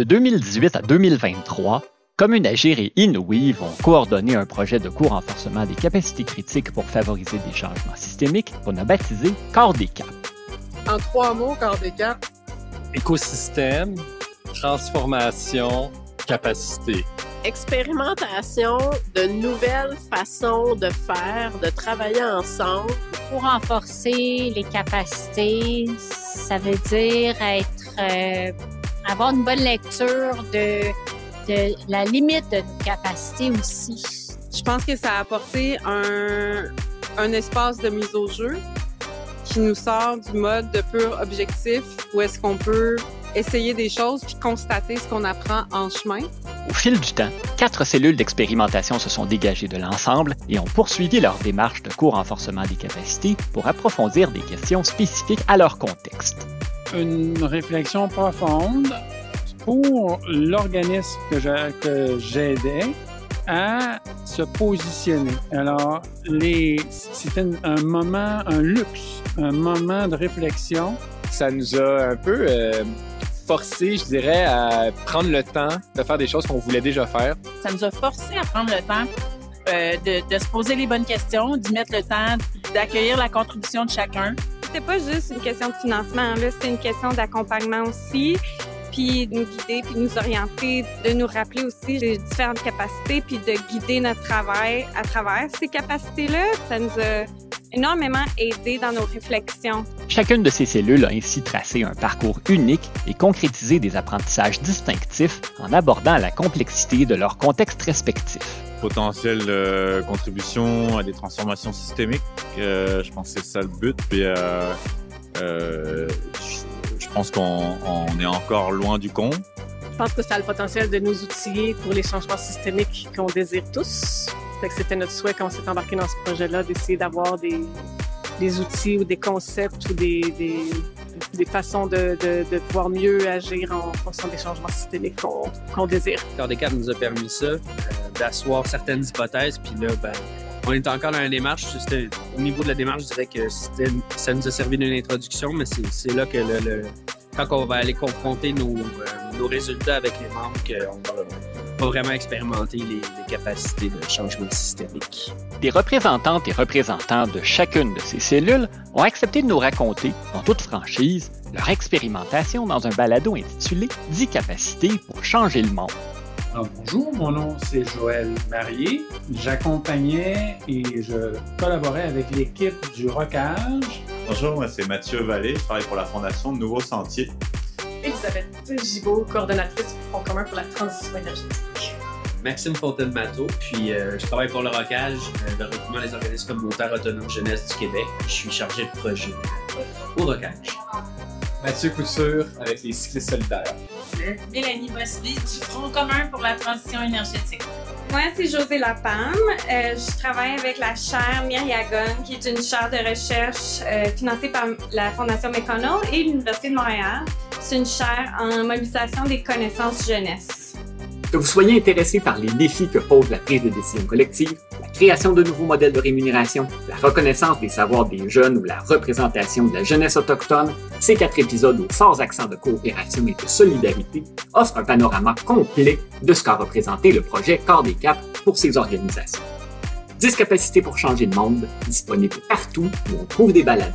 De 2018 à 2023, Commune Agir et Inouï vont coordonner un projet de co-renforcement des capacités critiques pour favoriser des changements systémiques qu'on a baptisé Corps des Caps. En trois mots, Corps des Caps. Écosystème, transformation, capacité. Expérimentation de nouvelles façons de faire, de travailler ensemble. Pour renforcer les capacités, ça veut dire être, euh, avoir une bonne lecture de, de la limite de nos capacités aussi. Je pense que ça a apporté un, un espace de mise au jeu qui nous sort du mode de pur objectif où est-ce qu'on peut essayer des choses puis constater ce qu'on apprend en chemin. Au fil du temps, quatre cellules d'expérimentation se sont dégagées de l'ensemble et ont poursuivi leur démarche de co-renforcement des capacités pour approfondir des questions spécifiques à leur contexte. Une réflexion profonde pour l'organisme que j'aidais à se positionner. Alors, c'était un moment, un luxe, un moment de réflexion. Ça nous a un peu euh, forcé, je dirais, à prendre le temps de faire des choses qu'on voulait déjà faire. Ça nous a forcé à prendre le temps euh, de, se poser les bonnes questions, d'y mettre le temps, d'accueillir la contribution de chacun. C'était pas juste une question de financement, là, c'était une question d'accompagnement aussi puis de nous guider, puis de nous orienter, de nous rappeler aussi les différentes capacités, puis de guider notre travail à travers ces capacités-là. Ça nous a énormément aidé dans nos réflexions. Chacune de ces cellules a ainsi tracé un parcours unique et concrétisé des apprentissages distinctifs en abordant la complexité de leur contexte respectif. Potentiel de contribution à des transformations systémiques, euh, je pense que c'est ça le but. Puis, euh, euh, je pense qu'on est encore loin du compte. Je pense que ça a le potentiel de nous outiller pour les changements systémiques qu'on désire tous. C'était notre souhait quand on s'est embarqué dans ce projet-là d'essayer d'avoir des, outils ou des concepts ou des, des façons de, de, pouvoir mieux agir en fonction des changements systémiques qu'on désire. Corps des Caps nous a permis ça, euh, d'asseoir certaines hypothèses, puis là, ben, on est encore dans la démarche. Au niveau de la démarche, je dirais que ça nous a servi d'une introduction, mais c'est là que quand on va aller confronter nos, euh, nos résultats avec les membres, qu'on va, va, vraiment expérimenter les, les, capacités de changement systémique. Des représentantes et représentants de chacune de ces cellules ont accepté de nous raconter, en toute franchise, leur expérimentation dans un balado intitulé 10 capacités pour changer le monde. Alors, bonjour, mon nom c'est Joël Marié. J'accompagnais et je collaborais avec l'équipe du Rocage. Bonjour, moi c'est Mathieu Vallée, je travaille pour la Fondation Nouveau Sentier. Elisabeth Gibault, coordonnatrice du Fonds commun pour la transition énergétique. Maxime Fontaine-Mato, puis euh, je travaille pour le Rocage, euh, le regroupement des organismes communautaires autonomes jeunesse du Québec. Je suis chargé de projet au Rocage. Mathieu Couture avec les cyclistes solidaires. Mélanie Bossely du Front commun pour la transition énergétique. Moi, c'est José Lapam. Euh, je travaille avec la chaire Myriagon, qui est une chaire de recherche euh, financée par la Fondation McConnell et l'Université de Montréal. C'est une chaire en mobilisation des connaissances jeunesse. Que vous soyez intéressé par les défis que pose la prise de décision collective, la création de nouveaux modèles de rémunération, la reconnaissance des savoirs des jeunes ou la représentation de la jeunesse autochtone, ces quatre épisodes aux forts accents de coopération et de solidarité offrent un panorama complet de ce qu'a représenté le projet Corps des Caps pour ces organisations. 10 capacités pour changer le monde, disponibles partout où on trouve des balades.